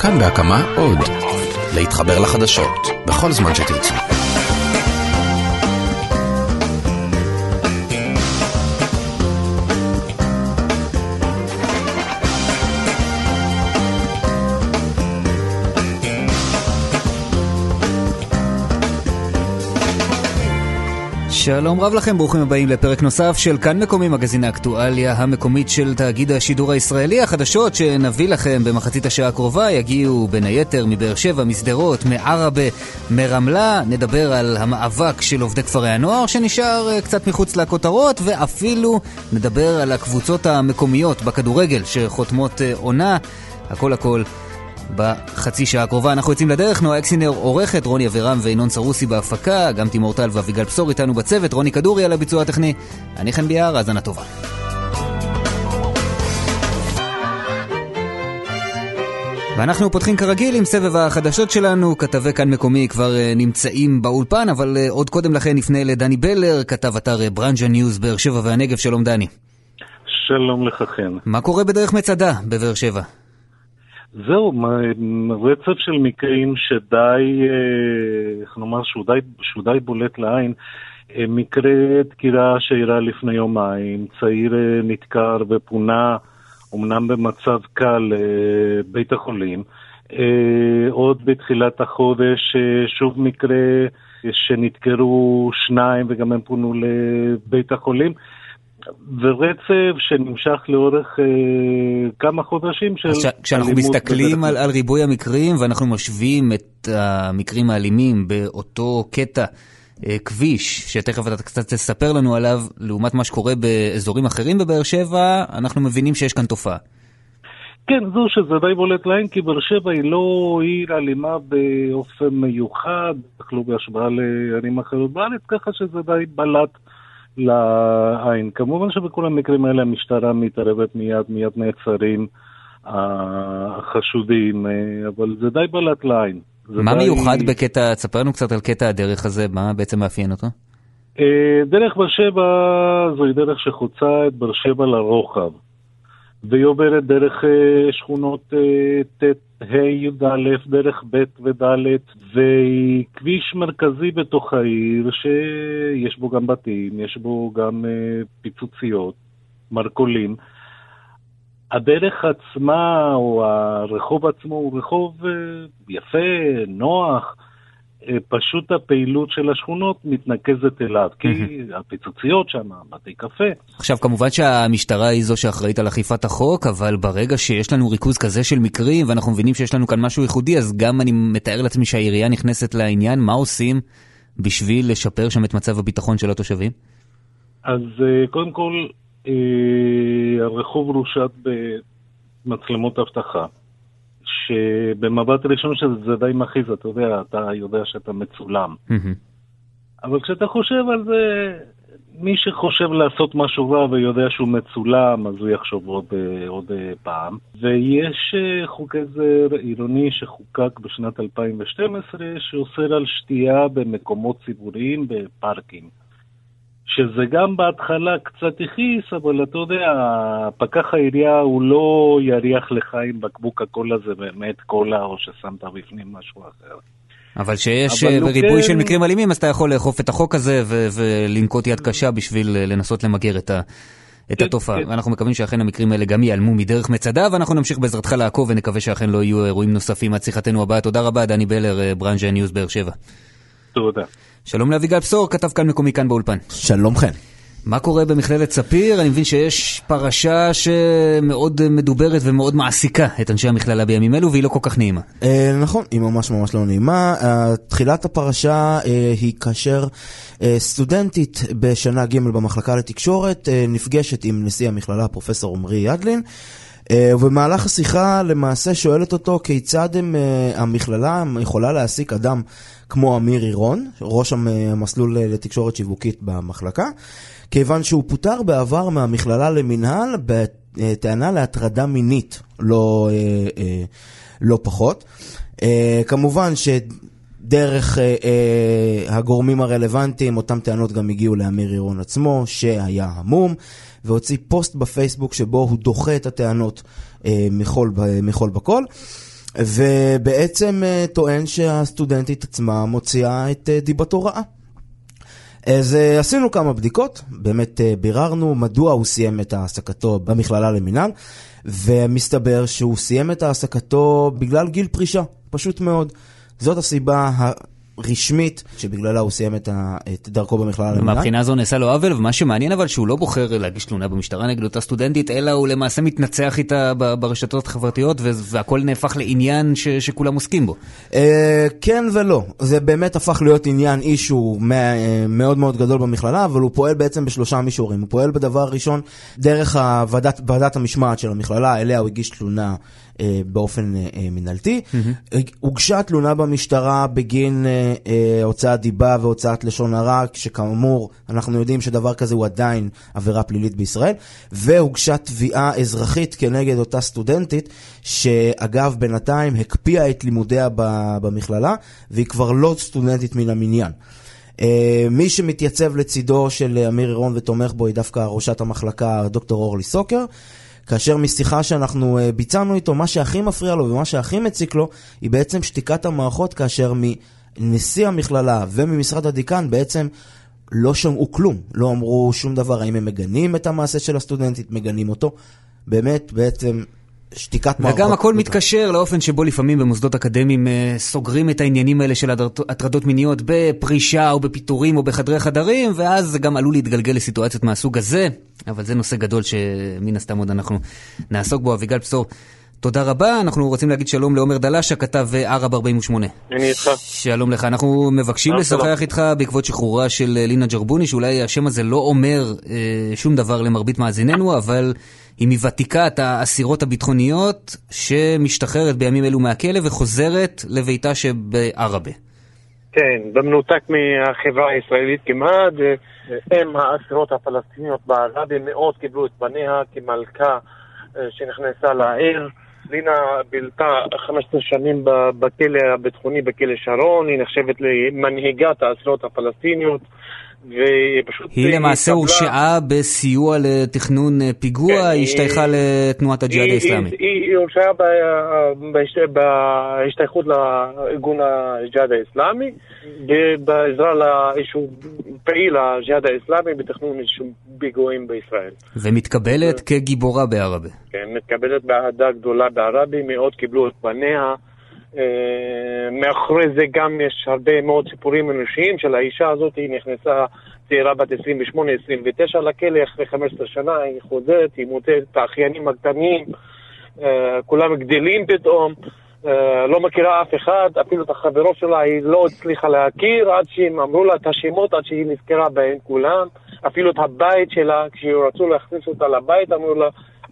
כאן בהקמה עוד. להתחבר לחדשות, בכל זמן שתרצו. שלום רב לכם, ברוכים הבאים לפרק נוסף של כאן מקומי, מגזין האקטואליה המקומית של תאגיד השידור הישראלי. החדשות שנביא לכם במחצית השעה הקרובה יגיעו בין היתר מבאר שבע, משדרות, מעראבה, מרמלה. נדבר על המאבק של עובדי כפרי הנוער שנשאר אה, קצת מחוץ לכותרות, ואפילו נדבר על הקבוצות המקומיות בכדורגל שחותמות אה, עונה. הכל הכל בחצי שעה הקרובה אנחנו יוצאים לדרך, נועה אקסינר עורכת, רוני אבירם וינון סרוסי בהפקה, גם תימור טל ואביגל בשור איתנו בצוות, רוני כדורי על הביצוע הטכני, אני חן ביאר, האזנה טובה. ואנחנו פותחים כרגיל עם סבב החדשות שלנו, כתבי כאן מקומי כבר uh, נמצאים באולפן, אבל uh, עוד קודם לכן נפנה לדני בלר, כתב אתר uh, ברנז'ה news באר שבע והנגב, שלום דני. שלום לך חן. מה קורה בדרך מצדה בבאר שבע? זהו, רצף של מקרים שדי, אה, איך נאמר, שהוא די, שהוא די בולט לעין. אה, מקרה דקירה שאירע לפני יומיים, צעיר אה, נדקר ופונה, אמנם במצב קל, לבית החולים. עוד בתחילת החודש, שוב מקרה שנדקרו שניים וגם הם פונו לבית החולים. ורצף שנמשך לאורך אה, כמה חודשים של אלימות. כשאנחנו מסתכלים על, על ריבוי המקרים ואנחנו משווים את המקרים האלימים באותו קטע אה, כביש, שתכף אתה קצת תספר לנו עליו, לעומת מה שקורה באזורים אחרים בבאר שבע, אנחנו מבינים שיש כאן תופעה. כן, זו שזה די בולט לעין, כי באר שבע היא לא עיר אלימה באופן מיוחד, אך לא בהשוואה לערים אחרות בארץ, ככה שזה די בלט. לעין. כמובן שבכל המקרים האלה המשטרה מתערבת מיד, מיד נעצרים החשודים, אה, אבל זה די בלט לעין. מה די... מיוחד בקטע, תספר לנו קצת על קטע הדרך הזה, מה בעצם מאפיין אותו? אה, דרך באר שבע זוהי דרך שחוצה את באר שבע לרוחב. והיא עוברת דרך אה, שכונות ט', ה', י"א, דרך ב' וד', והיא כביש מרכזי בתוך העיר, שיש בו גם בתים, יש בו גם אה, פיצוציות, מרכולים. הדרך עצמה, או הרחוב עצמו, הוא רחוב אה, יפה, נוח, אה, פשוט הפעילות של השכונות מתנקזת אליו, כי הפיצוציות שם, בתי קפה. עכשיו, כמובן שהמשטרה היא זו שאחראית על אכיפת החוק, אבל ברגע שיש לנו ריכוז כזה של מקרים, ואנחנו מבינים שיש לנו כאן משהו ייחודי, אז גם אני מתאר לעצמי שהעירייה נכנסת לעניין, מה עושים בשביל לשפר שם את מצב הביטחון של התושבים? אז אה, קודם כל, אה, הרחוב רושת במצלמות אבטחה. שבמבט ראשון שזה די מכעיס, אתה יודע, אתה יודע שאתה מצולם. אבל כשאתה חושב על זה, מי שחושב לעשות משהו רע ויודע שהוא מצולם, אז הוא יחשוב עוד, עוד פעם. ויש אה, חוק עזר עירוני שחוקק בשנת 2012, שאוסר על שתייה במקומות ציבוריים בפארקים. שזה גם בהתחלה קצת הכעיס, אבל אתה יודע, פקח העירייה הוא לא יריח לך עם בקבוק הקולה זה באמת קולה, או ששמת בפנים משהו אחר. אבל שיש אה, ריבוי כן... של מקרים אלימים, אז אתה יכול לאכוף את החוק הזה ו- ולנקוט יד קשה בשביל אה, לנסות למגר את ה... את כן, התופעה. כן. ואנחנו מקווים שאכן המקרים האלה גם ייעלמו מדרך מצדה, ואנחנו נמשיך בעזרתך לעקוב ונקווה שאכן לא יהיו אירועים נוספים עד שיחתנו הבאה. תודה רבה, דני בלר, אה, ברנז'ה news באר שבע. תודה. שלום לאביגל בשור, כתב כאן מקומי כאן באולפן. שלום חן. מה קורה במכללת ספיר? אני מבין שיש פרשה שמאוד מדוברת ומאוד מעסיקה את אנשי המכללה בימים אלו, והיא לא כל כך נעימה. אה, נכון, היא ממש ממש לא נעימה. אה, תחילת הפרשה אה, היא כאשר סטודנטית בשנה ג' במחלקה לתקשורת נפגשת עם נשיא המכללה, פרופסור עמרי ידלין. אה, ובמהלך השיחה למעשה שואלת אותו כיצד הם, אה, המכללה יכולה להעסיק אדם כמו אמיר עירון, ראש המסלול לתקשורת שיווקית במחלקה, כיוון שהוא פוטר בעבר מהמכללה למינהל בטענה להטרדה מינית, לא, אה, לא פחות. כמובן ש... דרך אה, אה, הגורמים הרלוונטיים, אותן טענות גם הגיעו לאמיר עירון עצמו, שהיה המום, והוציא פוסט בפייסבוק שבו הוא דוחה את הטענות אה, מחול, מחול בכל. ובעצם אה, טוען שהסטודנטית עצמה מוציאה את אה, דיבתו רעה. אז אה, עשינו כמה בדיקות, באמת ביררנו מדוע הוא סיים את העסקתו במכללה למינהל, ומסתבר שהוא סיים את העסקתו בגלל גיל פרישה, פשוט מאוד. זאת הסיבה רשמית, שבגללה הוא סיים את, ה, את דרכו במכללה למינהל. מהבחינה הזו נעשה לו עוול, ומה שמעניין אבל שהוא לא בוחר להגיש תלונה במשטרה נגד אותה סטודנטית, אלא הוא למעשה מתנצח איתה ברשתות החברתיות, והכל נהפך לעניין ש, שכולם עוסקים בו. אה, כן ולא, זה באמת הפך להיות עניין אישו מאוד מאוד גדול במכללה, אבל הוא פועל בעצם בשלושה מישורים. הוא פועל בדבר הראשון דרך ועדת המשמעת של המכללה, אליה הוא הגיש תלונה אה, באופן אה, אה, מינהלתי. Mm-hmm. הוגשה תלונה במשטרה בגין הוצאת דיבה והוצאת לשון הרע, שכאמור, אנחנו יודעים שדבר כזה הוא עדיין עבירה פלילית בישראל, והוגשה תביעה אזרחית כנגד אותה סטודנטית, שאגב, בינתיים הקפיאה את לימודיה במכללה, והיא כבר לא סטודנטית מן המניין. Uh, מי שמתייצב לצידו של אמיר עירון ותומך בו היא דווקא ראשת המחלקה, דוקטור אורלי סוקר. כאשר משיחה שאנחנו uh, ביצענו איתו, מה שהכי מפריע לו ומה שהכי מציק לו, היא בעצם שתיקת המערכות, כאשר מנשיא המכללה וממשרד הדיקן בעצם לא שמעו כלום, לא אמרו שום דבר, האם הם מגנים את המעשה של הסטודנטית, מגנים אותו. באמת, בעצם שתיקת מערכות. וגם הכל מתקשר לאופן שבו לפעמים במוסדות אקדמיים אה, סוגרים את העניינים האלה של הטרדות מיניות בפרישה או בפיטורים או בחדרי חדרים, ואז זה גם עלול להתגלגל לסיטואציות מהסוג הזה, אבל זה נושא גדול שמן הסתם עוד אנחנו נעסוק בו. אביגל בשור, תודה רבה, אנחנו רוצים להגיד שלום לעומר דלש, הכתב ערב 48. אני איתך. שלום לך, אנחנו מבקשים לשוחח איתך בעקבות שחרורה של לינה ג'רבוני, שאולי השם הזה לא אומר אה, שום דבר למרבית מאזיננו, אבל... היא מוותיקת האסירות הביטחוניות שמשתחררת בימים אלו מהכלא וחוזרת לביתה שבערבה. כן, במנותק מהחברה הישראלית כמעט, הם האסירות הפלסטיניות בערבה מאוד קיבלו את בניה כמלכה אה, שנכנסה לעיר. לינה בילתה 15 שנים בכלא הביטחוני, בכלא שרון, היא נחשבת למנהיגת האסירות הפלסטיניות. ופשוט... היא למעשה הורשעה בסיוע לתכנון אה, פיגוע, כן, היא השתייכה לתנועת הג'יהאד האסלאמי. היא הורשעה בהשתייכות לארגון הג'יהאד האסלאמי, בעזרה לאיזשהו פעיל הג'יהאד האסלאמי בתכנון איזשהו פיגועים בישראל. ומתקבלת כגיבורה בערבה. כן, מתקבלת באהדה גדולה בערבה, מאוד קיבלו את פניה. אה, מאחורי זה גם יש הרבה מאוד סיפורים אנושיים של האישה הזאת, היא נכנסה צעירה בת 28-29 לכלא, אחרי 15 שנה היא חוזרת, היא מוצאת את האחיינים הקטנים, אה, כולם גדלים פתאום, אה, לא מכירה אף אחד, אפילו את החברות שלה היא לא הצליחה להכיר עד שהם אמרו לה את השמות, עד שהיא נזכרה בהם כולם, אפילו את הבית שלה, כשרצו להכניס אותה לבית, אמרו לה,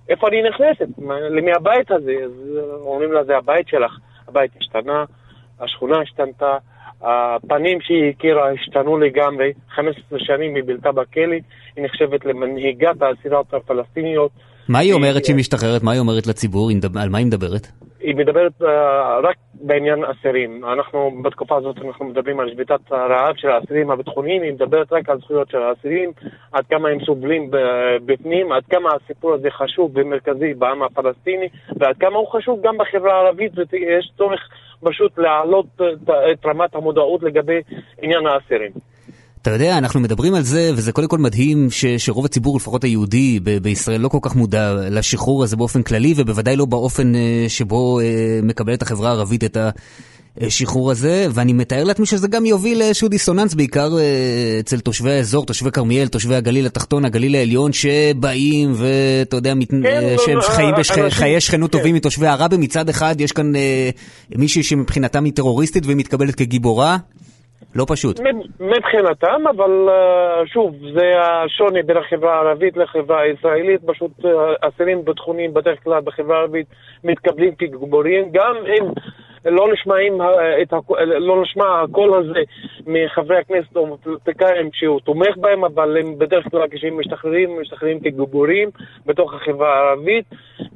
איפה אני נכנסת? למי הבית הזה? אז אומרים לה, זה הבית שלך. הבית השתנה, השכונה השתנתה, הפנים שהיא הכירה השתנו לגמרי, 15 שנים היא בילתה בכלא, היא נחשבת למנהיגת האסירות הפלסטיניות. מה היא אומרת שהיא משתחררת? מה היא אומרת לציבור? על מה היא מדברת? היא מדברת uh, רק בעניין אסירים. אנחנו בתקופה הזאת אנחנו מדברים על שביתת הרעב של האסירים הביטחוניים, היא מדברת רק על זכויות של האסירים, עד כמה הם סובלים בפנים, עד כמה הסיפור הזה חשוב ומרכזי בעם הפלסטיני, ועד כמה הוא חשוב גם בחברה הערבית, ויש צורך פשוט להעלות את רמת המודעות לגבי עניין האסירים. אתה יודע, אנחנו מדברים על זה, וזה קודם כל מדהים ש, שרוב הציבור, לפחות היהודי ב- בישראל, לא כל כך מודע לשחרור הזה באופן כללי, ובוודאי לא באופן uh, שבו uh, מקבלת החברה הערבית את השחרור הזה, ואני מתאר לעצמי שזה גם יוביל לאיזשהו דיסוננס, בעיקר uh, אצל תושבי האזור, תושבי כרמיאל, תושבי הגליל התחתון, הגליל העליון, שבאים ואתה יודע, מת... כן, שהם לא, חיים בחיי שכנות כן. טובים מתושבי עראבה, מצד אחד יש כאן uh, מישהי שמבחינתם היא טרוריסטית והיא מתקבלת כגיבורה. לא פשוט. מבחינתם, אבל אה, שוב, זה השוני בין החברה הערבית לחברה הישראלית. פשוט אה, אסירים ביטחוניים בדרך כלל בחברה הערבית מתקבלים כגיבורים, גם אם לא נשמעים, אה, לא נשמע הקול הזה מחברי הכנסת או מפוליטיקאים שהוא תומך בהם, אבל הם בדרך כלל כשהם משתחררים, משתחררים כגיבורים בתוך החברה הערבית,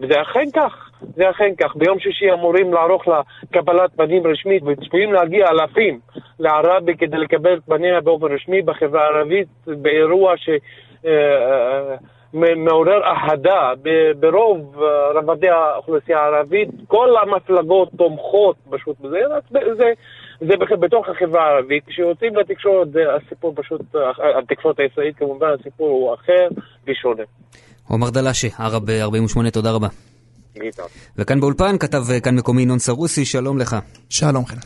וזה אכן כך, זה אכן כך. ביום שישי אמורים לערוך לקבלת פנים רשמית וצפויים להגיע אלפים לעראבה כדי לקבל את פניה באופן רשמי בחברה הערבית באירוע ש... אה, אה, מעורר אהדה ברוב רבדי האוכלוסייה הערבית, כל המפלגות תומכות פשוט בזה, זה, זה בתוך החברה הערבית. כשיוצאים לתקשורת, הסיפור פשוט, התקשורת הישראלית כמובן, הסיפור הוא אחר ושונה. עומר דלאשי, ערב 48, תודה רבה. וכאן באולפן כתב כאן מקומי ינון סרוסי, שלום לך. שלום חן.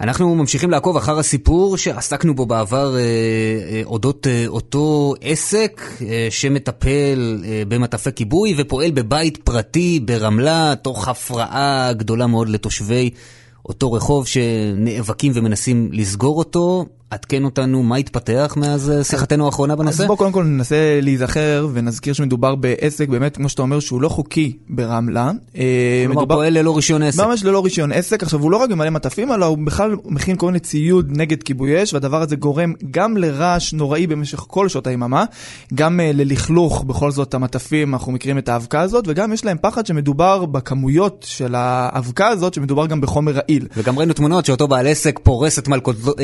אנחנו ממשיכים לעקוב אחר הסיפור שעסקנו בו בעבר אה, אה, אודות אה, אותו עסק אה, שמטפל אה, במטפי כיבוי ופועל בבית פרטי ברמלה, תוך הפרעה גדולה מאוד לתושבי אותו רחוב שנאבקים ומנסים לסגור אותו. עדכן אותנו מה התפתח מאז אה, שיחתנו האחרונה בנושא? אז בואו קודם כל ננסה להיזכר ונזכיר שמדובר בעסק באמת, כמו שאתה אומר, שהוא לא חוקי ברמלה. אה, כלומר מדובר... פועל ללא רישיון עסק. ממש ללא רישיון עסק. עכשיו, הוא לא רק ממלא מטפים, אלא הוא בכלל מכין כל מיני ציוד נגד כיבוי אש, והדבר הזה גורם גם לרעש נוראי במשך כל שעות היממה, גם uh, ללכלוך, בכל זאת המטפים, אנחנו מכירים את האבקה הזאת, וגם יש להם פחד שמדובר בכמויות של האבקה הזאת, שמדובר גם בחומר רעיל. וגם ראינו תמונות שאותו בעל עסק פורס את,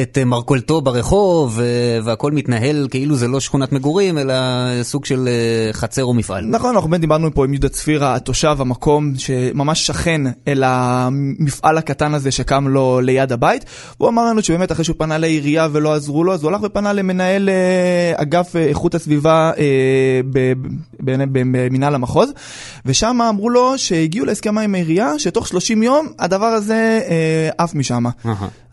את מרכולתו אותו ברחוב, והכל מתנהל כאילו זה לא שכונת מגורים, אלא סוג של אה, חצר או מפעל. נכון, אנחנו באמת דיברנו פה עם יהודה צפירה, התושב, המקום שממש שכן אל המפעל הקטן הזה שקם לו ליד הבית. הוא אמר לנו שבאמת אחרי שהוא פנה לעירייה ולא עזרו לו, אז הוא הלך ופנה למנהל אה, אגף אה, איכות הסביבה במנהל המחוז, ושם אמרו לו שהגיעו להסכמה עם העירייה, שתוך 30 יום הדבר הזה עף משם.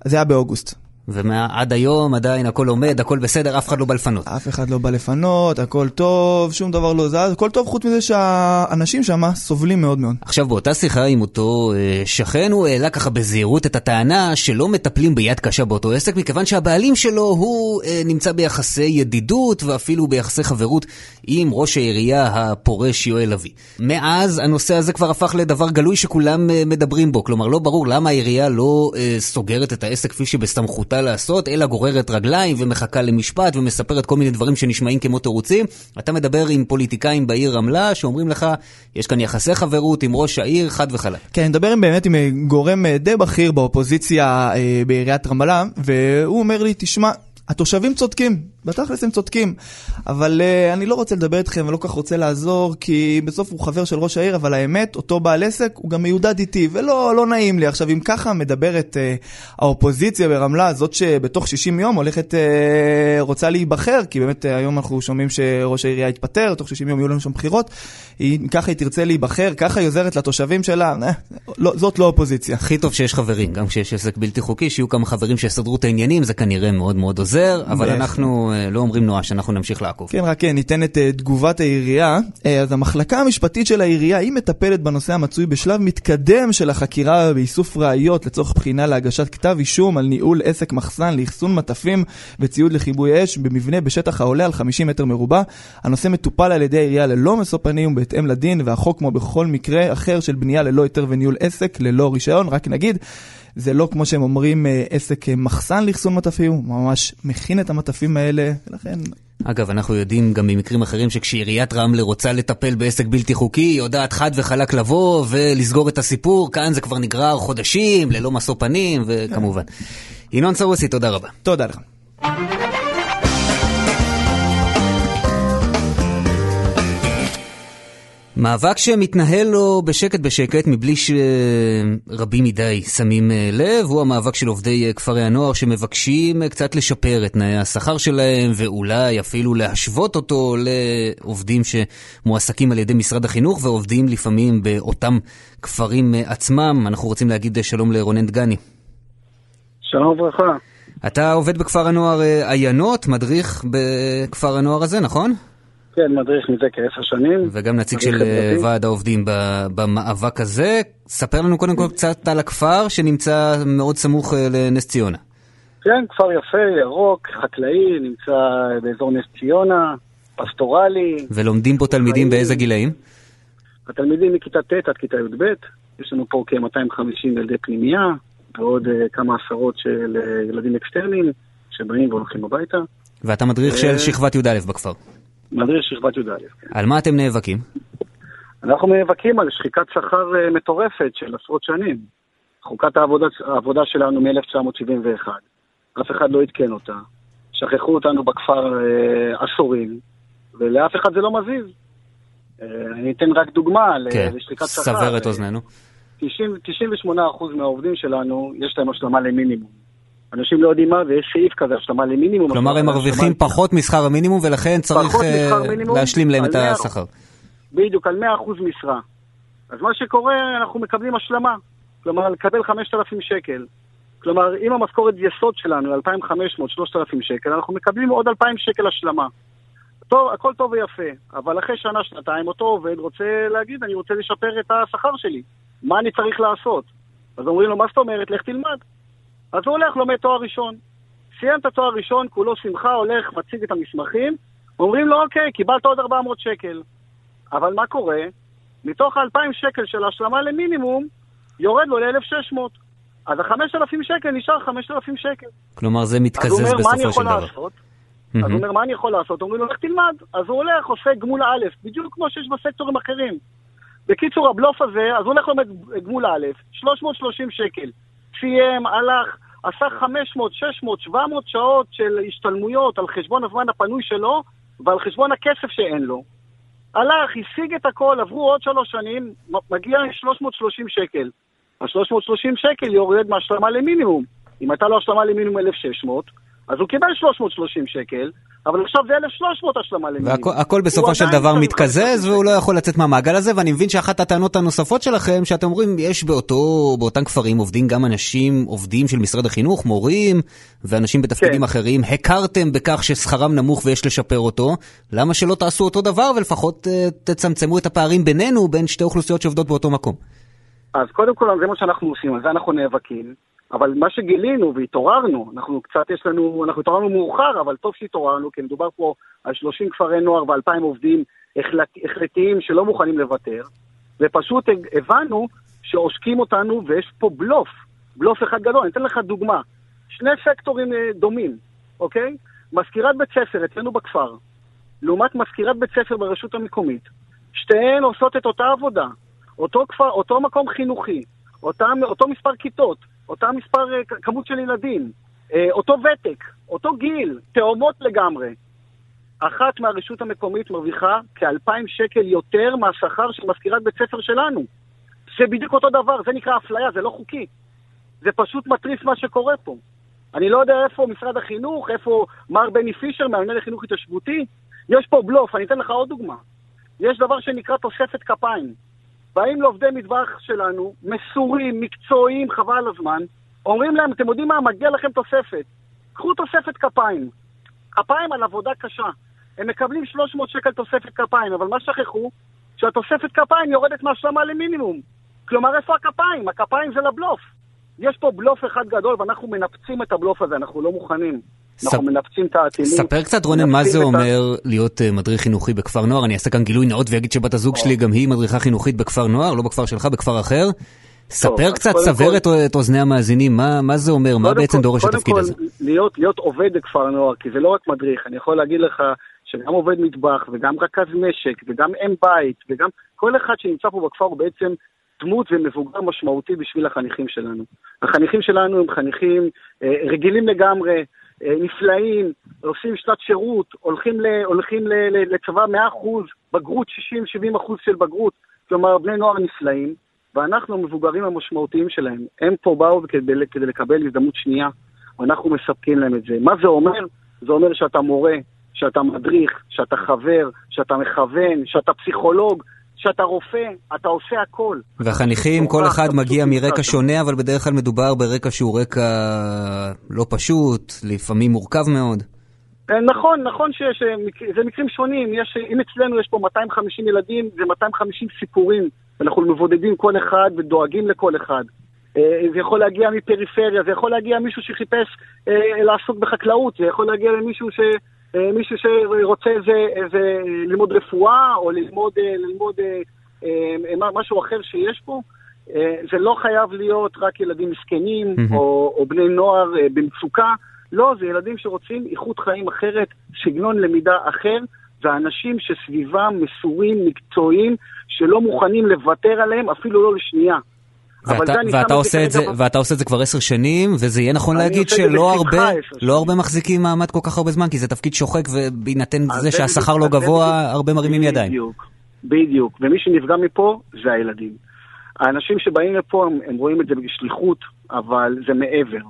זה היה באוגוסט. ועד היום עדיין הכל עומד, הכל בסדר, אף אחד לא בא לפנות. אף אחד לא בא לפנות, הכל טוב, שום דבר לא זז, הכל טוב חוץ מזה שהאנשים שם סובלים מאוד מאוד. עכשיו באותה שיחה עם אותו אה, שכן, הוא העלה ככה בזהירות את הטענה שלא מטפלים ביד קשה באותו עסק, מכיוון שהבעלים שלו הוא אה, נמצא ביחסי ידידות ואפילו ביחסי חברות עם ראש העירייה הפורש יואל לביא. מאז הנושא הזה כבר הפך לדבר גלוי שכולם אה, מדברים בו, כלומר לא ברור למה העירייה לא סוגרת את העסק כפי שבסמכות. אותה לעשות, אלא גוררת רגליים ומחכה למשפט ומספרת כל מיני דברים שנשמעים כמו תירוצים. אתה מדבר עם פוליטיקאים בעיר רמלה שאומרים לך, יש כאן יחסי חברות עם ראש העיר, חד וחלק. כן, אני מדבר באמת עם גורם אה, די בכיר באופוזיציה אה, בעיריית רמלה, והוא אומר לי, תשמע, התושבים צודקים, בתכלס הם צודקים, אבל uh, אני לא רוצה לדבר איתכם ולא כל כך רוצה לעזור, כי בסוף הוא חבר של ראש העיר, אבל האמת, אותו בעל עסק הוא גם מיודד איתי, ולא לא נעים לי. עכשיו, אם ככה מדברת uh, האופוזיציה ברמלה, זאת שבתוך 60 יום הולכת, uh, רוצה להיבחר, כי באמת uh, היום אנחנו שומעים שראש העירייה התפטר, תוך 60 יום יהיו לנו שם בחירות, היא, ככה היא תרצה להיבחר, ככה היא עוזרת לתושבים שלה, uh, לא, זאת לא אופוזיציה. הכי טוב שיש חברים, גם כשיש עסק בלתי חוקי, שיהיו כמה חברים שיסדרו את העניינים, זה כנראה מאוד מאוד עוזר, אבל אנחנו... אה, לא אומרים נואש, אנחנו נמשיך לעקוב. כן, רק כן, ניתן את אה, תגובת העירייה. אה, אז המחלקה המשפטית של העירייה, היא מטפלת בנושא המצוי בשלב מתקדם של החקירה באיסוף ראיות לצורך בחינה להגשת כתב אישום על ניהול עסק מחסן לאחסון מטפים וציוד לכיבוי אש במבנה בשטח העולה על 50 מטר מרובע. הנושא מטופל על ידי העירייה ללא משוא פנים ובהתאם לדין, והחוק כמו בכל מקרה אחר של בנייה ללא היתר וניהול עסק ללא רישיון. רק נגיד, זה לא כמו שהם אומרים אה, עסק אה, מחסן לאחסון מטפים, הוא ממש מכין את המטפים האלה, ולכן... אגב, אנחנו יודעים גם ממקרים אחרים שכשעיריית רמלה רוצה לטפל בעסק בלתי חוקי, היא יודעת חד וחלק לבוא ולסגור את הסיפור, כאן זה כבר נגרר חודשים, ללא משוא פנים, וכמובן. ינון סרוסי, תודה רבה. תודה לך. מאבק שמתנהל לו בשקט בשקט, מבלי שרבים מדי שמים אה, לב, הוא המאבק של עובדי אה, כפרי הנוער שמבקשים אה, קצת לשפר את תנאי השכר שלהם, ואולי אפילו להשוות אותו לעובדים שמועסקים על ידי משרד החינוך, ועובדים לפעמים באותם כפרים עצמם. אנחנו רוצים להגיד שלום לרונן דגני. שלום וברכה. אתה עובד בכפר הנוער עיינות, מדריך בכפר הנוער הזה, נכון? כן, מדריך מזה כעשר שנים. וגם נציג של אה, ועד העובדים במאבק הזה. ספר לנו קודם כל קצת על הכפר שנמצא מאוד סמוך אה, לנס ציונה. כן, כפר יפה, ירוק, חקלאי, נמצא באזור נס ציונה, פסטורלי. ולומדים פה תלמידים באיזה גילאים? התלמידים מכיתה ט' עד כיתה י"ב. יש לנו פה כ-250 ילדי פנימייה, ועוד כמה עשרות של ילדים אקסטרניים שבאים והולכים הביתה. ואתה מדריך של שכבת י"א בכפר. מדריך שכבת י"א. כן. על מה אתם נאבקים? אנחנו נאבקים על שחיקת שכר אה, מטורפת של עשרות שנים. חוקת העבודה, העבודה שלנו מ-1971. אף אחד לא עדכן אותה. שכחו אותנו בכפר אה, עשורים, ולאף אחד זה לא מזיז. אה, אני אתן רק דוגמה כן, לשחיקת שכר. סבר את אוזנינו. 90 98% מהעובדים שלנו, יש להם השלמה למינימום. אנשים לא יודעים מה זה, יש סעיף כזה, השלמה למינימום. כלומר, הם מרוויחים פחות משכר המינימום, ולכן צריך משכר מינימום, להשלים להם את השכר. בדיוק, על 100% משרה. אז מה שקורה, אנחנו מקבלים השלמה. כלומר, לקבל 5,000 שקל. כלומר, אם המשכורת יסוד שלנו היא 2,500, 3,000 שקל, אנחנו מקבלים עוד 2,000 שקל השלמה. טוב, הכל טוב ויפה, אבל אחרי שנה, שנתיים, אותו עובד רוצה להגיד, אני רוצה לשפר את השכר שלי. מה אני צריך לעשות? אז אומרים לו, מה זאת אומרת? לך תלמד. אז הוא הולך, לומד תואר ראשון. סיים את התואר הראשון, כולו שמחה, הולך, מציג את המסמכים, אומרים לו, אוקיי, קיבלת עוד 400 שקל. אבל מה קורה? מתוך ה-2,000 שקל של השלמה למינימום, יורד לו ל-1,600. אז ה-5,000 שקל נשאר 5,000 שקל. כלומר, זה מתקזז אומר, בסופו של דבר. לעשות? אז הוא. אומר, מה אני יכול לעשות? אומרים לו, לך תלמד. אז הוא הולך, עושה גמול א', בדיוק כמו שיש בסקטורים אחרים. בקיצור, הבלוף הזה, אז הוא הולך לומד גמול א', 330 שקל. סיים, הלך, עשה 500, 600, 700 שעות של השתלמויות על חשבון הזמן הפנוי שלו ועל חשבון הכסף שאין לו. הלך, השיג את הכל, עברו עוד שלוש שנים, מגיע עם 330 שקל. ה-330 שקל יורד מהשלמה למינימום. אם הייתה לו השלמה למינימום 1,600, אז הוא קיבל 330 שקל, אבל עכשיו זה 1,300 השלמה למינימום. והכל בסופו של דבר מתקזז 5,000 והוא לא יכול לצאת מהמעגל הזה ואני מבין שאחת הטענות הנוספות שלכם שאתם אומרים יש באותו, באותם כפרים עובדים גם אנשים עובדים של משרד החינוך, מורים ואנשים בתפקידים כן. אחרים, הכרתם בכך ששכרם נמוך ויש לשפר אותו, למה שלא תעשו אותו דבר ולפחות אה, תצמצמו את הפערים בינינו בין שתי אוכלוסיות שעובדות באותו מקום? אז קודם כל, זה מה שאנחנו עושים, על זה אנחנו נאבקים. אבל מה שגילינו והתעוררנו, אנחנו קצת יש לנו, אנחנו התעוררנו מאוחר, אבל טוב שהתעוררנו, כי מדובר פה על 30 כפרי נוער ו-2,000 עובדים החלט, החלטיים שלא מוכנים לוותר, ופשוט הבנו שעושקים אותנו ויש פה בלוף, בלוף אחד גדול. אני אתן לך דוגמה. שני סקטורים אה, דומים, אוקיי? מזכירת בית ספר אצלנו בכפר, לעומת מזכירת בית ספר ברשות המקומית, שתיהן עושות את אותה עבודה, אותו, כפר, אותו מקום חינוכי, אותם, אותו מספר כיתות, אותה מספר, אה, כמות של ילדים, אה, אותו ותק, אותו גיל, תאומות לגמרי. אחת מהרשות המקומית מרוויחה כאלפיים שקל יותר מהשכר של מזכירת בית ספר שלנו. זה בדיוק אותו דבר, זה נקרא אפליה, זה לא חוקי. זה פשוט מתריס מה שקורה פה. אני לא יודע איפה משרד החינוך, איפה מר בני פישר, מהמנהל לחינוך התיישבותי. יש פה בלוף, אני אתן לך עוד דוגמה. יש דבר שנקרא תוספת כפיים. באים לעובדי מטבח שלנו, מסורים, מקצועיים, חבל על הזמן, אומרים להם, אתם יודעים מה, מגיע לכם תוספת. קחו תוספת כפיים. כפיים על עבודה קשה. הם מקבלים 300 שקל תוספת כפיים, אבל מה שכחו? שהתוספת כפיים יורדת מהשלמה למינימום. כלומר, איפה הכפיים? הכפיים זה לבלוף. יש פה בלוף אחד גדול, ואנחנו מנפצים את הבלוף הזה, אנחנו לא מוכנים. אנחנו מנפצים את האטימות. ספר קצת רונן מה זה אומר להיות אה, מדריך חינוכי בכפר נוער, אני אעשה כאן גילוי נאות ואגיד שבת הזוג שלי גם היא מדריכה חינוכית בכפר נוער, לא בכפר שלך, בכפר אחר. ספר קצת, סבר את אוזני המאזינים, מה מה זה אומר, מה בעצם דורש התפקיד הזה? קודם כל, להיות, עובד בכפר נוער, כי זה לא רק מדריך, אני יכול להגיד לך שגם עובד מטבח, וגם רכז משק, וגם אם בית, וגם כל אחד שנמצא פה בכפר הוא בעצם דמות ומבוגר משמעותי בשביל החניכים שלנו. החניכים שלנו הם חניכים אה, רגילים לגמרי, נפלאים, עושים שנת שירות, הולכים, ל, הולכים ל, ל, לצבא 100%, בגרות 60-70% של בגרות, כלומר בני נוער נפלאים. ואנחנו המבוגרים המשמעותיים שלהם. הם פה באו כדי, כדי לקבל הזדמנות שנייה, ואנחנו מספקים להם את זה. מה זה אומר? זה אומר שאתה מורה, שאתה מדריך, שאתה חבר, שאתה מכוון, שאתה פסיכולוג, שאתה רופא, אתה עושה הכל. והחניכים, כל אחד מגיע מרקע. שונה, אבל בדרך כלל מדובר ברקע שהוא רקע לא פשוט, לפעמים מורכב מאוד. אה, נכון, נכון שיש, אה, זה מקרים שונים. יש, אם אצלנו יש פה 250 ילדים, זה 250 סיפורים. אנחנו מבודדים כל אחד ודואגים לכל אחד. אה, זה יכול להגיע מפריפריה, זה יכול להגיע מישהו שחיפש אה, לעסוק בחקלאות, זה יכול להגיע למישהו ש... אה, מישהו שרוצה איזה, איזה ללמוד רפואה או ללמוד, אה, ללמוד אה, אה, משהו אחר שיש פה. אה, זה לא חייב להיות רק ילדים מסכנים מהמם. או, או בני נוער אה, במצוקה. לא, זה ילדים שרוצים איכות חיים אחרת, סגנון למידה אחר, ואנשים שסביבם מסורים, מקצועיים, שלא מוכנים לוותר עליהם אפילו לא לשנייה. ואתה, עושה את זה, ב- ואתה עושה את זה כבר עשר שנים, וזה יהיה נכון להגיד שלא הרבה. לא הרבה מחזיקים מעמד כל כך הרבה זמן, כי זה תפקיד שוחק, ובהינתן זה שהשכר לא גבוה, הרבה מרימים ידיים. בדיוק. בדיוק, ומי שנפגע מפה זה הילדים. האנשים שבאים לפה, הם, הם רואים את זה בשליחות, אבל זה מעבר.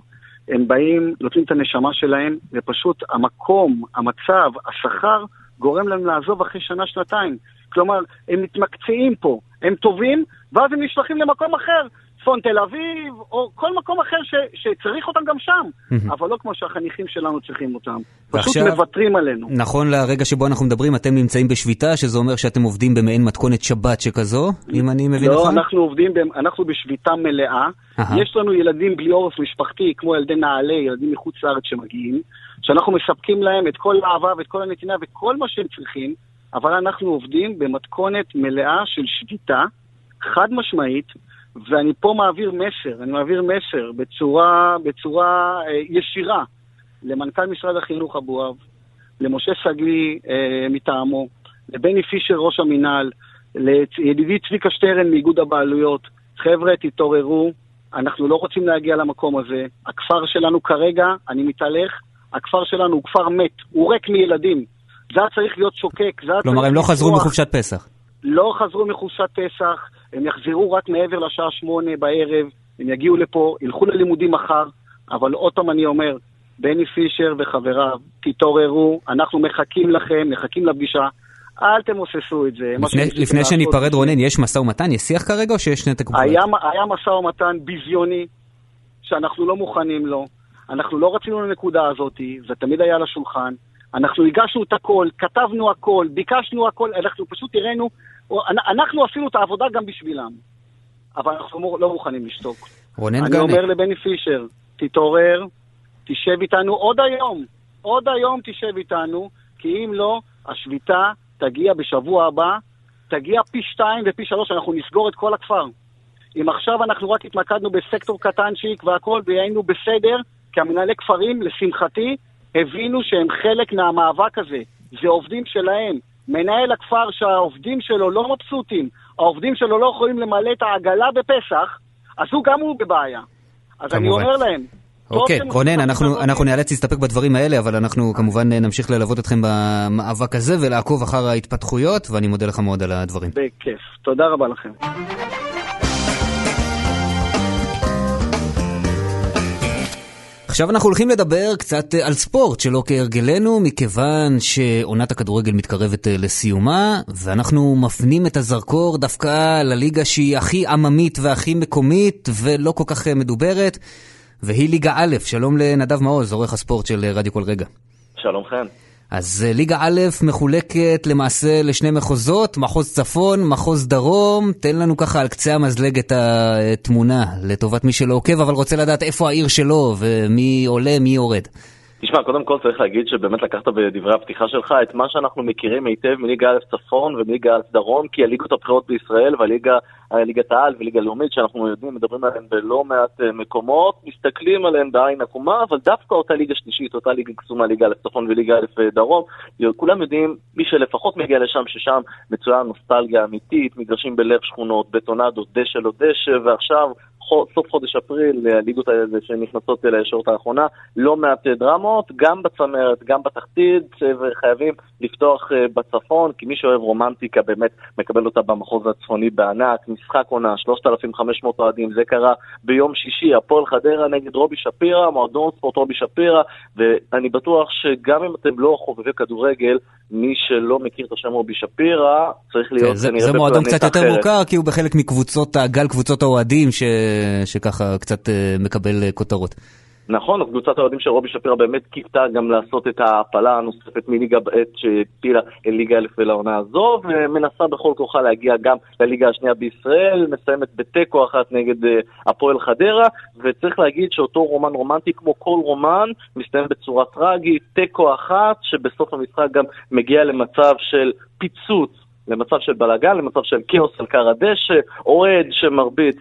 הם באים, נותנים את הנשמה שלהם, ופשוט המקום, המצב, השכר, גורם להם לעזוב אחרי שנה-שנתיים. כלומר, הם מתמקצעים פה, הם טובים, ואז הם נשלחים למקום אחר, צפון תל אביב, או כל מקום אחר ש, שצריך אותם גם שם, אבל לא כמו שהחניכים שלנו צריכים אותם. פשוט ועכשיו- מוותרים עלינו. נכון לרגע שבו אנחנו מדברים, אתם נמצאים בשביתה, שזה אומר שאתם עובדים במעין מתכונת שבת שכזו, אם אני מבין לא, נכון? אנחנו עובדים, ב- אנחנו בשביתה מלאה. יש לנו ילדים בלי עורף משפחתי, כמו ילדי נעל"ה, ילדים מחוץ לארץ שמגיעים, שאנחנו מספקים להם את כל האהבה ואת כל הנתינה וכל מה שהם צריכים, אבל אנחנו עובדים במתכונת מלאה של שביתה, חד משמעית, ואני פה מעביר מסר, אני מעביר מסר בצורה, בצורה אה, ישירה למנכ"ל משרד החינוך אבואב, למשה שגיא אה, מטעמו, לבני פישר ראש המינהל, לידידי צביקה שטרן מאיגוד הבעלויות, חבר'ה, תתעוררו, אנחנו לא רוצים להגיע למקום הזה. הכפר שלנו כרגע, אני מתהלך, הכפר שלנו הוא כפר מת, הוא ריק מילדים. זה היה צריך להיות שוקק, זה היה כלומר, צריך הם לא חזרו. מחופשת פסח. לא חזרו מחופשת פסח, הם יחזרו רק מעבר לשעה שמונה בערב, הם יגיעו לפה, ילכו ללימודים מחר, אבל עוד פעם אני אומר, בני פישר וחבריו, תתעוררו, אנחנו מחכים לכם, מחכים לפגישה, אל תמוססו את זה. לפני- לפני שניפרד, רונן, יש משא ומתן? יש שיח כרגע או שיש נתק גבולות? היה, היה משא ומתן ביזיוני, שאנחנו לא מוכנים לו. אנחנו לא רצינו לנקודה הזאת, זה תמיד היה על השולחן. אנחנו הגשנו את הכל, כתבנו הכל, ביקשנו הכל, אנחנו פשוט הראינו, אנחנו עשינו את העבודה גם בשבילם. אבל אנחנו לא- לא מוכנים לשתוק. רונן אני גנק. אומר לבני פישר, תתעורר, תשב איתנו עוד היום, עוד היום תשב איתנו, כי אם לא, השביתה תגיע בשבוע הבא, תגיע פי שתיים ופי שלוש, אנחנו נסגור את כל הכפר. אם עכשיו אנחנו רק התמקדנו בסקטור קטנצ'יק והכל, והיינו בסדר, כי המנהלי כפרים, לשמחתי, הבינו שהם חלק מהמאבק הזה. זה עובדים שלהם. מנהל הכפר שהעובדים שלו לא מבסוטים, העובדים שלו לא יכולים למלא את העגלה בפסח, אז הוא גם הוא בבעיה. אז אני כמובן. אומר להם, אוקיי, שאתם רונן, אנחנו. אנחנו נאלץ להסתפק בדברים האלה, אבל אנחנו כמובן נמשיך ללוות אתכם במאבק הזה ולעקוב אחר ההתפתחויות, ואני מודה לך מאוד על הדברים. בכיף. תודה רבה לכם. עכשיו אנחנו הולכים לדבר קצת אה, על ספורט, שלא כהרגלנו, מכיוון שעונת הכדורגל מתקרבת אה, לסיומה, ואנחנו מפנים את הזרקור דווקא לליגה שהיא הכי עממית והכי מקומית, ולא כל כך אה, מדוברת, והיא ליגה א', שלום לנדב מעוז, עורך הספורט של רדיו כל רגע. שלום חן. אז אה, ליגה א' מחולקת למעשה לשני מחוזות, מחוז צפון, מחוז דרום. תן לנו ככה על קצה המזלג את התמונה לטובת מי שלא עוקב, אבל רוצה לדעת איפה העיר שלו ומי עולה, מי יורד. תשמע, קודם כל צריך להגיד שבאמת לקחת בדברי הפתיחה שלך את מה שאנחנו מכירים היטב מליגה א' צפון ומליגה א' דרום, כי הליגות הבכירות בישראל והליגה, ליגת העל וליגה לאומית שאנחנו יודעים, מדברים עליהן בלא מעט אה, מקומות, מסתכלים עליהן בעין עקומה, אבל דווקא אותה ליגה שלישית, אותה ליגה קסומה, ליגה א' צפון וליגה א' דרום, כולם יודעים, מי שלפחות מגיע לשם, ששם מצויה נוסטלגיה אמיתית, מגרשים בלב שכונות, בטונדות, דשא לא דשא, ועכשיו סוף חודש אפריל, הליגות האלה שנכנסות לישורת האחרונה, לא מעט אה, דרמות, גם בצמרת, גם בתחתית, אה, וחייבים לפתוח אה, בצפון, כי מי שאוהב רומנטיקה באמת מקבל אותה במחוז הצפוני בענק, משחק עונה, 3,500 אוהדים, זה קרה ביום שישי, הפועל חדרה נגד רובי שפירא, מועדון ספורט רובי שפירא, ואני בטוח שגם אם אתם לא חובבי כדורגל, מי שלא מכיר את השם רובי שפירא, צריך להיות כן, זה, כנראה זה מועדון בפלנטה קצת יותר אחרת. מוכר, כי הוא בחלק מקבוצות, גל קבוצות האוהדים, ש... שככה קצת אה, מקבל אה, כותרות. נכון, קבוצת האוהדים של רובי שפירא באמת קיוותה גם לעשות את ההעפלה הנוספת מליגה ב' שהפילה ליגה א' לעונה הזו, ומנסה בכל כוחה להגיע גם לליגה השנייה בישראל, מסיימת בתיקו אחת נגד אה, הפועל חדרה, וצריך להגיד שאותו רומן רומנטי, כמו כל רומן, מסתיים בצורה טרגית, תיקו אחת, שבסוף המשחק גם מגיע למצב של פיצוץ. למצב של בלאגן, למצב של כאוס על כר הדשא, אוהד שמרביץ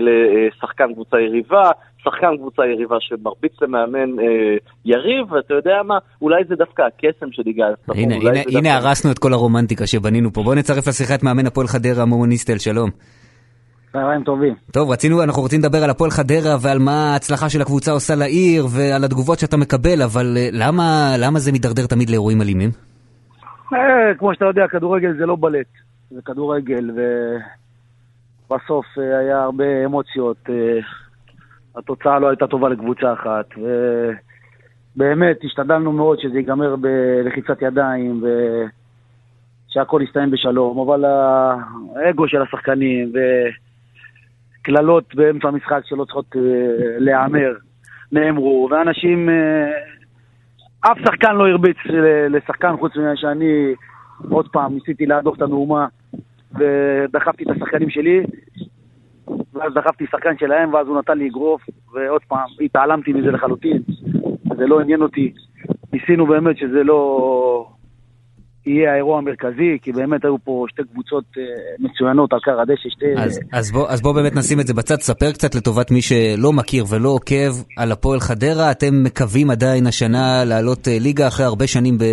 לשחקן קבוצה יריבה, שחקן קבוצה יריבה שמרביץ למאמן אה, יריב, ואתה יודע מה, אולי זה דווקא הקסם של ליגה הצפון. הנה, הנה, זה הנה דווקא- הרסנו את כל הרומנטיקה שבנינו פה. בואו נצרף לשיחה את מאמן הפועל חדרה, מומוניסטל, שלום. צהריים טובים. טוב, רצינו, אנחנו רוצים לדבר על הפועל חדרה ועל מה ההצלחה של הקבוצה עושה לעיר ועל התגובות שאתה מקבל, אבל אה, למה, למה זה מידרדר תמיד לאירועים אלימים? אה, כמו שאתה יודע, כדורגל זה לא בלט. זה כדורגל, ובסוף אה, היה הרבה אמוציות. אה, התוצאה לא הייתה טובה לקבוצה אחת, ובאמת השתדלנו מאוד שזה ייגמר בלחיצת ידיים, ושהכול יסתיים בשלום, אבל האגו של השחקנים, וקללות באמצע המשחק שלא צריכות להיאמר, נאמרו, ואנשים... אף שחקן לא הרביץ לשחקן חוץ ממה שאני עוד פעם ניסיתי להדוף את המהומה ודחפתי את השחקנים שלי ואז דחפתי שחקן שלהם ואז הוא נתן לי אגרוף ועוד פעם התעלמתי מזה לחלוטין. זה לא עניין אותי. ניסינו באמת שזה לא יהיה האירוע המרכזי, כי באמת היו פה שתי קבוצות אה, מצוינות על קר הדשא, שתי... אז, אז, בוא, אז בוא באמת נשים את זה בצד, ספר קצת לטובת מי שלא מכיר ולא עוקב על הפועל חדרה, אתם מקווים עדיין השנה לעלות אה, ליגה אחרי הרבה שנים ב,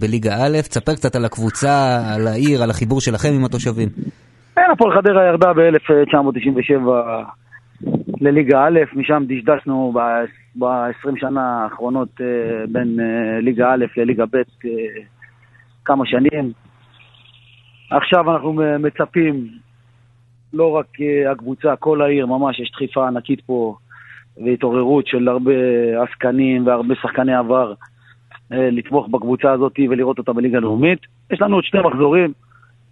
בליגה א', תספר קצת על הקבוצה, על העיר, על החיבור שלכם עם התושבים. כן, הפועל חדרה ירדה ב-1997 לליגה א', משם דשדשנו ב-20 שנה האחרונות אה, בין ליגה א' לליגה ב'. כמה שנים. עכשיו אנחנו מצפים, לא רק אה, הקבוצה, כל העיר, ממש יש דחיפה ענקית פה והתעוררות של הרבה עסקנים והרבה שחקני עבר אה, לתמוך בקבוצה הזאת ולראות אותה בליגה הלאומית. יש לנו עוד שני מחזורים,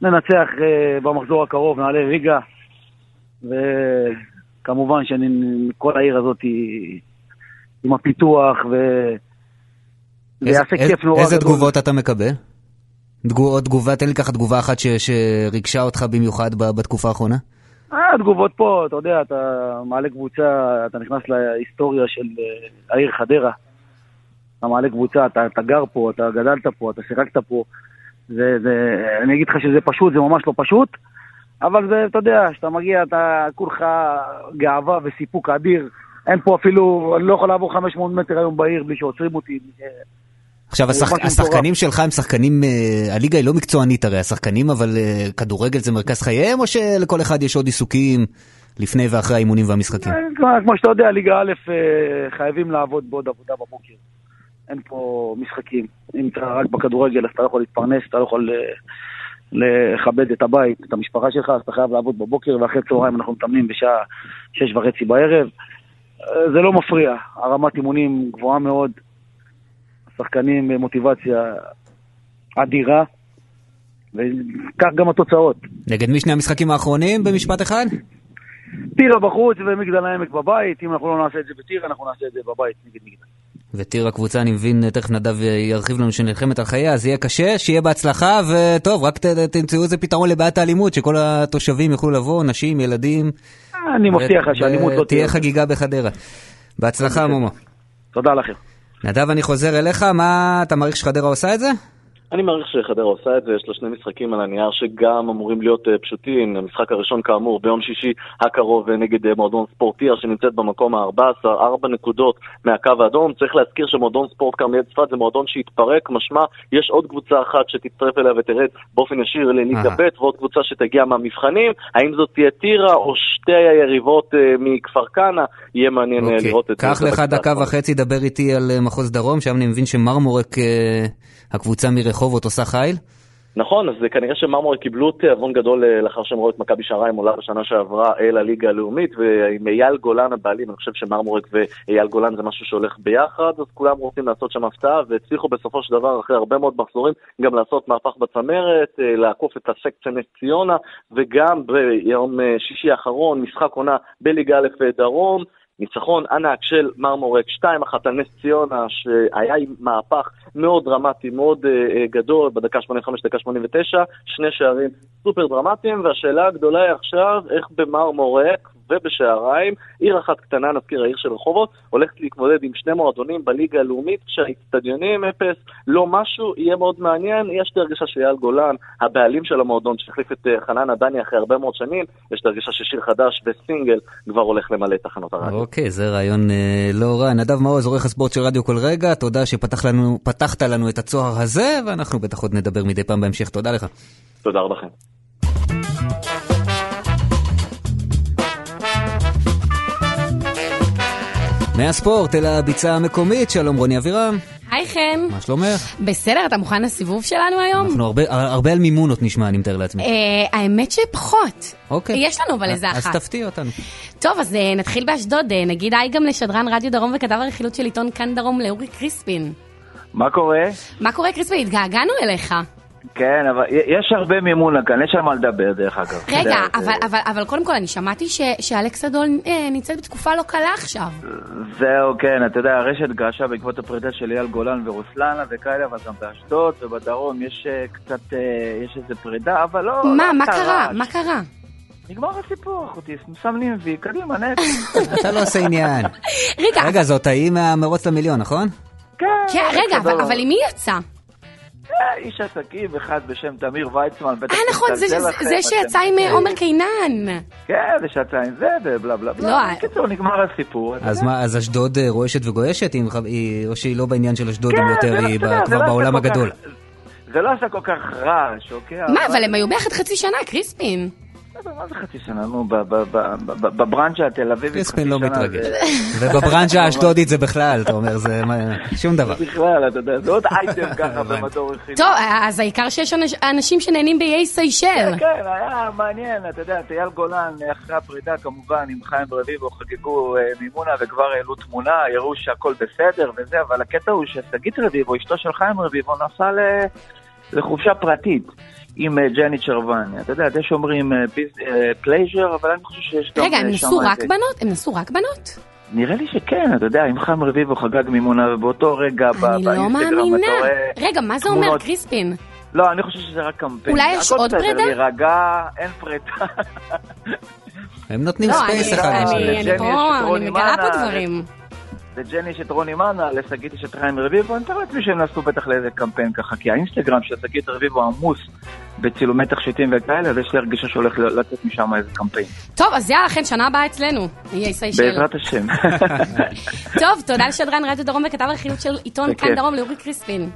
ננצח אה, במחזור הקרוב, נעלה ליגה, וכמובן שכל העיר הזאת עם הפיתוח ו... זה יעשה כיף נורא. איזה תגובות אתה מקבל? עוד תגובה, תן לי ככה תגובה אחת ש, שריגשה אותך במיוחד בתקופה האחרונה. אה, תגובות פה, אתה יודע, אתה מעלה קבוצה, אתה נכנס להיסטוריה של אה, העיר חדרה. אתה מעלה קבוצה, אתה, אתה גר פה, אתה גדלת פה, אתה שיחקת פה. זה, זה, אני אגיד לך שזה פשוט, זה ממש לא פשוט, אבל זה, אתה יודע, כשאתה מגיע, אתה כולך גאווה וסיפוק אדיר. אין פה אפילו, אני לא יכול לעבור 500 מטר היום בעיר בלי שעוצרים אותי. עכשיו, השח... השחקנים שלך הם שחקנים, uh, הליגה היא לא מקצוענית הרי, השחקנים, אבל uh, כדורגל זה מרכז חייהם, או שלכל אחד יש עוד עיסוקים לפני ואחרי האימונים והמשחקים? אה, כמו שאתה יודע, ליגה א' חייבים לעבוד בעוד עבודה בבוקר. אין פה משחקים. אם אתה רק בכדורגל, אז אתה לא יכול להתפרנס, אתה לא יכול לכבד את הבית, את המשפחה שלך, אז אתה חייב לעבוד בבוקר, ואחרי צהריים אנחנו מתאמנים בשעה שש וחצי בערב. זה לא מפריע, הרמת אימונים גבוהה מאוד. שחקנים במוטיבציה אדירה, וכך גם התוצאות. נגד מי שני המשחקים האחרונים במשפט אחד? טירה בחוץ ומגדל העמק בבית, אם אנחנו לא נעשה את זה בטירה, אנחנו נעשה את זה בבית נגד מגדל. וטירה קבוצה, אני מבין, תכף נדב ירחיב לנו שנלחמת על חייה, אז יהיה קשה, שיהיה בהצלחה, וטוב, רק ת, תמצאו איזה פתרון לבעיית האלימות, שכל התושבים יוכלו לבוא, נשים, ילדים. אני מבטיח לך שהאלימות לא תהיה. תהיה חגיגה בחדרה. בהצלחה, מומו. תודה לכם. נדב, אני חוזר אליך, מה אתה מעריך שחדרה עושה את זה? אני מעריך שחדרה עושה את זה, יש לה שני משחקים על הנייר שגם אמורים להיות uh, פשוטים. המשחק הראשון כאמור ביום שישי הקרוב uh, נגד uh, מועדון ספורטיה שנמצאת במקום ה-14, ארבע נקודות מהקו האדום. צריך להזכיר שמועדון ספורט כרמיאל צפת זה מועדון שהתפרק, משמע יש עוד קבוצה אחת שתצטרף אליה ותרד באופן ישיר לליגה ב' ועוד קבוצה שתגיע מהמבחנים. האם זאת תהיה טירה או שתי היריבות uh, מכפר כנא? יהיה מעניין okay. אוקיי. לראות את זה. קח לך דקה וחצי, דבר איתי על מחוז דרום, שם אני מבין שמרמורק, הקבוצה מרחוב רחובות עושה חיל? נכון, אז כנראה שמרמורק קיבלו תיאבון גדול אה, לאחר שהם ראו את מכבי שעריים עולה בשנה שעברה אל הליגה הלאומית, ועם אייל גולן הבעלים, אני חושב שמרמורק ואייל גולן זה משהו שהולך ביחד, אז כולם רוצים לעשות שם הפתעה, והצליחו בסופו של דבר, אחרי הרבה מאוד מחזורים, גם לעשות מהפך בצמרת, אה, לעקוף את הסקציה נס ציונה, וגם ביום אה, שישי האחרון, משחק עונה בליגה א' דרום. ניצחון ענק של מרמורק 2-1 על נס ציונה, שהיה עם מהפך מאוד דרמטי, מאוד uh, גדול, בדקה 85, דקה 89, שני שערים סופר דרמטיים, והשאלה הגדולה היא עכשיו, איך במרמורק ובשעריים, עיר אחת קטנה, נזכיר העיר של רחובות, הולכת להתמודד עם שני מועדונים בליגה הלאומית, כשהאיצטדיונים אפס, לא משהו, יהיה מאוד מעניין. יש לי הרגשה שאייל גולן, הבעלים של המועדון, שהחליף את אה, חנן עדני אחרי הרבה מאוד שנים, יש לי הרגשה ששיר חדש וסינגל כבר הולך למלא את תחנות הרדיו. אוקיי, זה רעיון אה, לא רע. נדב מעוז, עורך הספורט של רדיו כל רגע, תודה שפתחת לנו את הצוהר הזה, ואנחנו בטח עוד נדבר מדי פעם בהמשך. תודה לך. תודה רבה לכם. מהספורט אל הביצה המקומית, שלום רוני אבירם. היי חן. מה שלומך? בסדר, אתה מוכן לסיבוב שלנו היום? אנחנו הרבה, הרבה על מימון עוד נשמע, אני מתאר לעצמי. אה, האמת שפחות. אוקיי. יש לנו אבל איזה אז אחת. תפתיע אותנו. טוב, אז אה, נתחיל באשדוד. אה, נגיד היי גם לשדרן רדיו דרום וכתב הרכילות של עיתון כאן דרום לאורי קריספין. מה קורה? מה קורה קריספין? התגעגענו אליך. כן, אבל יש הרבה מימונה כאן, יש על מה לדבר דרך אגב. רגע, אבל, אבל, אבל קודם כל, אני שמעתי ש, שאלכסה דול אה, נמצאת בתקופה לא קלה עכשיו. זהו, כן, אתה יודע, הרשת געשה בעקבות הפרידה של אייל גולן ורוסלנה וכאלה, אבל גם באשדוד ובדרום יש אה, קצת, אה, יש איזה פרידה, אבל לא... מה, לא מה קרה? רעש. מה קרה? נגמר הסיפור, אחותי, מסמנים וי, קדימה, נקס. אתה לא עושה עניין. רגע, רגע, זאת ההיא מהמרוץ למיליון, נכון? כן, כן, רגע, אבל, סבבה. אבל עם מי יצא? איש עסקים אחד בשם תמיר ויצמן, בטח... אה, נכון, זה, זה, שיצא עם. עומר קינן. כן, זה שיצא עם זה, ובלה בלה לא, בלה. אה- בקיצור, נגמר הסיפור. אז. מה, אז אשדוד אה, רועשת וגועשת? היא- היא- או שהיא לא בעניין של אשדוד, כן, היא יותר, לא- היא ב- זה כבר לא בעולם הגדול. כך- זה לא עשה כל כך רעש, אוקיי? מה, אבל הם היו ביחד חצי שנה, קריספין. מה זה חצי שנה? נו, ב- ב- ב- ב- בברנצ'ה התל אביבית חצי לא שנה מתרגש. זה- ובברנז'ה האשדודית זה בכלל, אתה אומר, זה מה- שום דבר. בכלל, אתה יודע, זה עוד אייטם ככה במדור רכילות. טוב, אז העיקר שיש אנש- אנשים שנהנים באיי סיישל. כן, כן, היה מעניין, אתה יודע, אייל גולן, אחרי הפרידה כמובן, עם חיים רביבו חגגו אה, מימונה וכבר העלו תמונה, הראו שהכל בסדר וזה, אבל הקטע הוא ששגית רביבו, אשתו של חיים רביבו, נסעה ל- לחופשה פרטית. עם אה, ג'ני צ'רווני, אתה יודע, יש שאומרים pleasure, אבל אני חושב שיש גם... רגע, הם אה, נסעו רק בנות? הם נסעו רק בנות? נראה לי שכן, אתה יודע, אם חיים רביבו חגג מימונה, ובאותו רגע אני לא באינסטגרם מאמינה. אתה רואה... רגע, מה זה אומר, קריספין? לא, אני חושב שזה רק קמפיין. אולי יש הכל עוד בסדר, פרידה? להירגע, אין פרידה. הם נותנים לא, space אני- אחד אני- לשני. אני לג'ני פה, אני מגלה פה דברים. לג'ני יש את רוני מאנה, לשגית יש את חיים רביבו, אני מתאר לעצמי שהם נסעו בטח לאיזה קמפיין ככה, כי האינסטגרם של שגית רביבו עמוס בצילומי תכשיטים וכאלה, ויש לי הרגישה שהולך לצאת משם איזה קמפיין. טוב, אז יאללה, חן, שנה הבאה אצלנו. בעזרת השם. טוב, תודה לשדרן רדיו דרום וכתב הרכילות של עיתון. כאן דרום לאורי קריספין.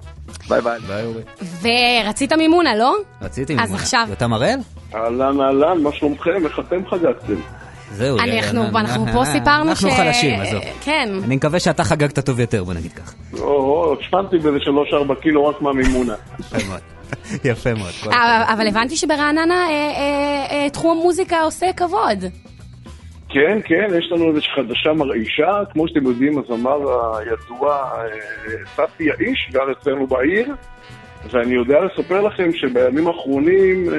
ביי ביי. ביי אורי. ורצית מימונה, לא? רציתי אז מימונה. עכשיו. יותם הראל? אהלן אהלן, מה שלומכם? איך אתם חגגתם? זהו. אנחנו אה, אנחנו אה, פה אה, סיפרנו ש... אנחנו חלשים, עזוב. כן. אני מקווה שאתה חגגת טוב יותר, בוא נגיד כך. או, השמנתי באיזה 3-4 קילו רק מהמימונה. יפה מאוד. יפה מאוד. כל אבל- הבנתי שברעננה אה, אה, אה, תחום המוזיקה עושה כבוד. כן, כן, יש לנו איזושהי חדשה מרעישה, כמו שאתם יודעים, הזמר הידוע אה, ספי האיש גר אצלנו בעיר, ואני יודע לספר לכם שבימים האחרונים אה,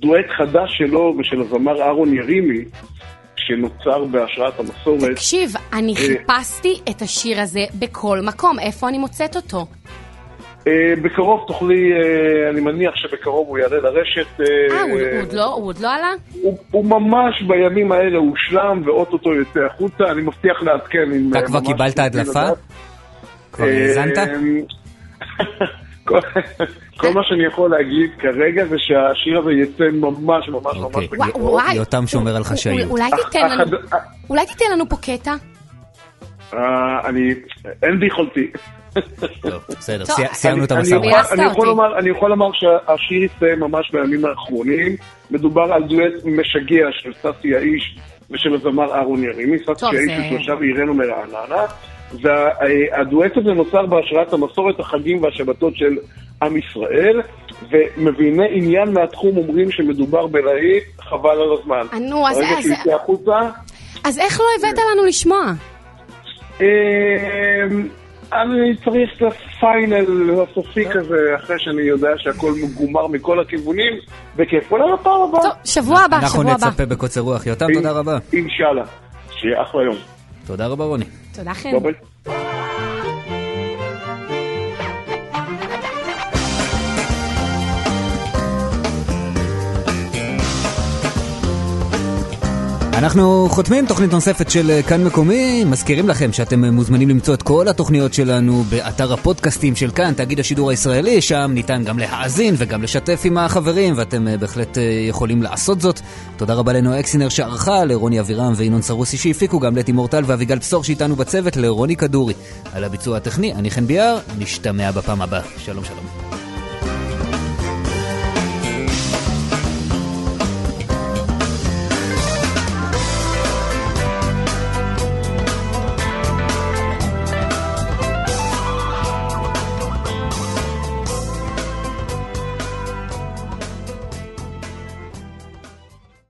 דואט חדש שלו ושל הזמר אהרון ירימי, שנוצר בהשראת המסורת. תקשיב, אני אה. חיפשתי את השיר הזה בכל מקום, איפה אני מוצאת אותו? אה, בקרוב תוכלי, אה, אני מניח שבקרוב הוא יעלה לרשת. אה, הוא עוד לא- הוא עוד לא עלה? הוא, ממש בימים האלה הושלם, ואו-טו-טו יוצא החוצה, אני מבטיח לעדכן אם... אתה כבר קיבלת הדלפה? כבר האזנת? כל- מה שאני יכול להגיד כרגע זה שהשיר הזה יצא ממש ממש ממש אוקיי. בקרוב. יותם שומר על חשאיות. אולי תיתן לנו, פה קטע? אה, אני, אין ביכולתי. טוב, בסדר, סיימנו את המשא אני ומתן. יכול- אני יכול אותי. לומר- שהשיר הסתיים ממש בימים האחרונים. מדובר על דואט משגע של ססי האיש ושל הזמר אהרון ירימי. ססי האיש הוא תושב עירנו מרעננה. והדואט הזה נוצר בהשראת המסורת, החגים והשבתות של עם ישראל, ומביני עניין מהתחום אומרים שמדובר בלהיט, חבל על הזמן. אה, נו, אז- ברגע אז- שהוא יצא החוצה, אז איך לא הבאת לנו לשמוע? אמ, אני צריך את הפיינל הסופי כזה, אחרי שאני יודע שהכל מגומר מכל הכיוונים, בכיף. אולי בפעם הבאה. טוב, שבוע הבא, אנחנו שבוע הבא. נצפה בקוצר רוח. יותם, תודה רבה. אינשאללה. שיהיה אחלה יום. תודה רבה, רוני. תודה חן. אנחנו חותמים תוכנית נוספת של אה, כאן מקומי, מזכירים לכם שאתם אה, מוזמנים למצוא את כל התוכניות שלנו באתר הפודקאסטים של כאן, תאגיד השידור הישראלי, שם ניתן גם להאזין וגם לשתף עם החברים, ואתם אה, בהחלט יכולים לעשות זאת. תודה רבה לנועה אקסינר שערכה, לרוני אבירם וינון סרוסי שהפיקו, גם לטי מורטל ואביגל בשור שאיתנו בצוות, לרוני כדורי. על הביצוע הטכני, אני חן ביאר, נשתמע בפעם הבאה. שלום שלום.